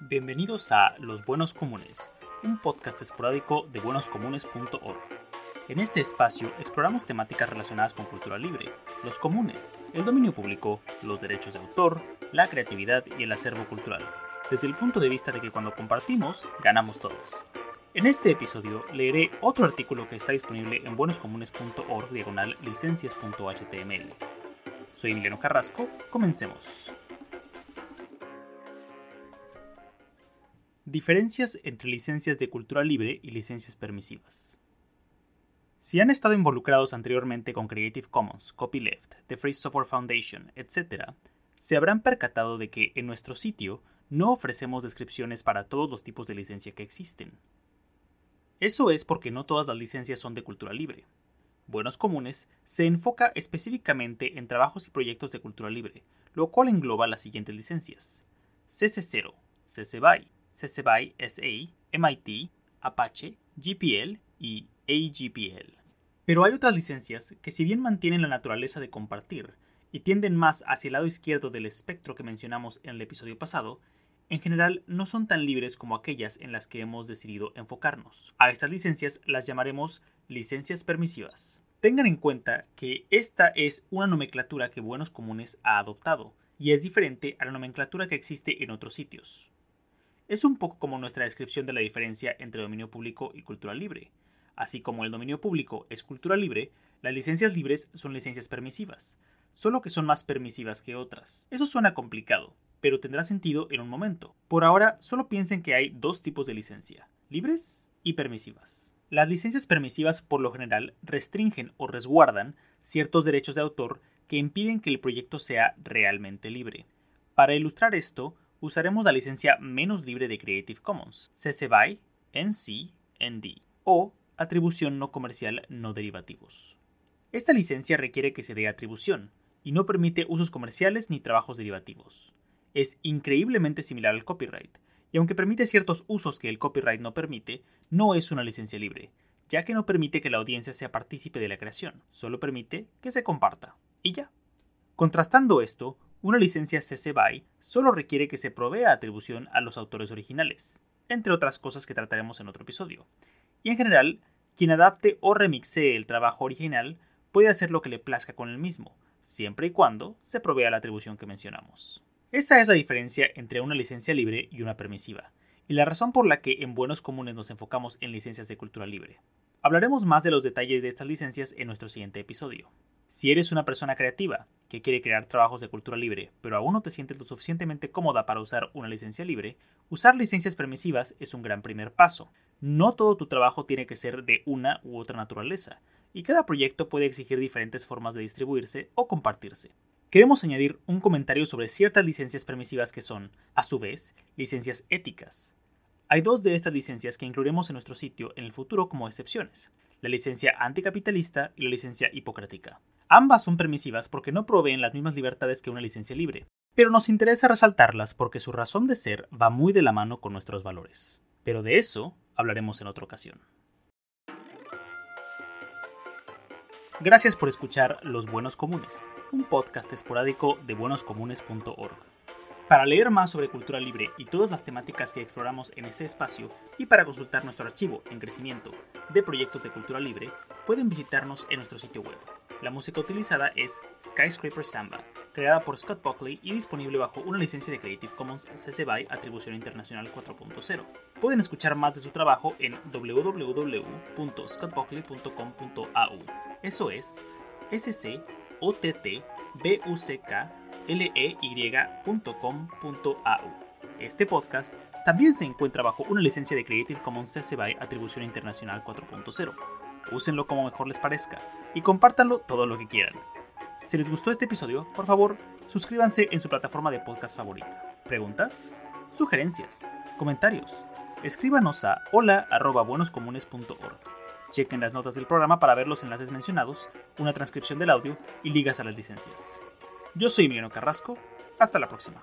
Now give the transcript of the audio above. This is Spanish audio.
Bienvenidos a Los Buenos Comunes, un podcast esporádico de buenoscomunes.org. En este espacio exploramos temáticas relacionadas con cultura libre, los comunes, el dominio público, los derechos de autor, la creatividad y el acervo cultural, desde el punto de vista de que cuando compartimos, ganamos todos. En este episodio leeré otro artículo que está disponible en buenoscomunes.org diagonal licencias.html. Soy Emiliano Carrasco, comencemos. Diferencias entre licencias de cultura libre y licencias permisivas. Si han estado involucrados anteriormente con Creative Commons, Copyleft, The Free Software Foundation, etc., se habrán percatado de que en nuestro sitio no ofrecemos descripciones para todos los tipos de licencia que existen. Eso es porque no todas las licencias son de cultura libre. Buenos Comunes se enfoca específicamente en trabajos y proyectos de cultura libre, lo cual engloba las siguientes licencias: CC0, CC BY, CC BY SA, MIT, Apache, GPL y AGPL. Pero hay otras licencias que si bien mantienen la naturaleza de compartir y tienden más hacia el lado izquierdo del espectro que mencionamos en el episodio pasado, en general no son tan libres como aquellas en las que hemos decidido enfocarnos. A estas licencias las llamaremos licencias permisivas. Tengan en cuenta que esta es una nomenclatura que Buenos Comunes ha adoptado y es diferente a la nomenclatura que existe en otros sitios. Es un poco como nuestra descripción de la diferencia entre dominio público y cultura libre. Así como el dominio público es cultura libre, las licencias libres son licencias permisivas, solo que son más permisivas que otras. Eso suena complicado, pero tendrá sentido en un momento. Por ahora, solo piensen que hay dos tipos de licencia, libres y permisivas. Las licencias permisivas por lo general restringen o resguardan ciertos derechos de autor que impiden que el proyecto sea realmente libre. Para ilustrar esto, usaremos la licencia menos libre de Creative Commons, CC BY NC ND, o atribución no comercial no derivativos. Esta licencia requiere que se dé atribución y no permite usos comerciales ni trabajos derivativos. Es increíblemente similar al copyright, y aunque permite ciertos usos que el copyright no permite, no es una licencia libre, ya que no permite que la audiencia sea partícipe de la creación, solo permite que se comparta. Y ya. Contrastando esto, una licencia CC BY solo requiere que se provea atribución a los autores originales, entre otras cosas que trataremos en otro episodio. Y en general, quien adapte o remixee el trabajo original puede hacer lo que le plazca con el mismo, siempre y cuando se provea la atribución que mencionamos. Esa es la diferencia entre una licencia libre y una permisiva, y la razón por la que en Buenos Comunes nos enfocamos en licencias de cultura libre. Hablaremos más de los detalles de estas licencias en nuestro siguiente episodio. Si eres una persona creativa que quiere crear trabajos de cultura libre, pero aún no te sientes lo suficientemente cómoda para usar una licencia libre, usar licencias permisivas es un gran primer paso. No todo tu trabajo tiene que ser de una u otra naturaleza, y cada proyecto puede exigir diferentes formas de distribuirse o compartirse. Queremos añadir un comentario sobre ciertas licencias permisivas que son, a su vez, licencias éticas. Hay dos de estas licencias que incluiremos en nuestro sitio en el futuro como excepciones, la licencia anticapitalista y la licencia hipocrática. Ambas son permisivas porque no proveen las mismas libertades que una licencia libre, pero nos interesa resaltarlas porque su razón de ser va muy de la mano con nuestros valores. Pero de eso hablaremos en otra ocasión. Gracias por escuchar Los Buenos Comunes, un podcast esporádico de buenoscomunes.org. Para leer más sobre cultura libre y todas las temáticas que exploramos en este espacio y para consultar nuestro archivo en crecimiento de proyectos de cultura libre, pueden visitarnos en nuestro sitio web. La música utilizada es Skyscraper Samba, creada por Scott Buckley y disponible bajo una licencia de Creative Commons CC BY Atribución Internacional 4.0. Pueden escuchar más de su trabajo en www.scottbuckley.com.au. Eso es s c o t t b u c k ley.com.au. Este podcast también se encuentra bajo una licencia de Creative Commons CC BY Atribución Internacional 4.0. Úsenlo como mejor les parezca y compártanlo todo lo que quieran. Si les gustó este episodio, por favor, suscríbanse en su plataforma de podcast favorita. ¿Preguntas? ¿Sugerencias? ¿Comentarios? Escríbanos a hola.buenoscomunes.org. Chequen las notas del programa para ver los enlaces mencionados, una transcripción del audio y ligas a las licencias. Yo soy Emiliano Carrasco. Hasta la próxima.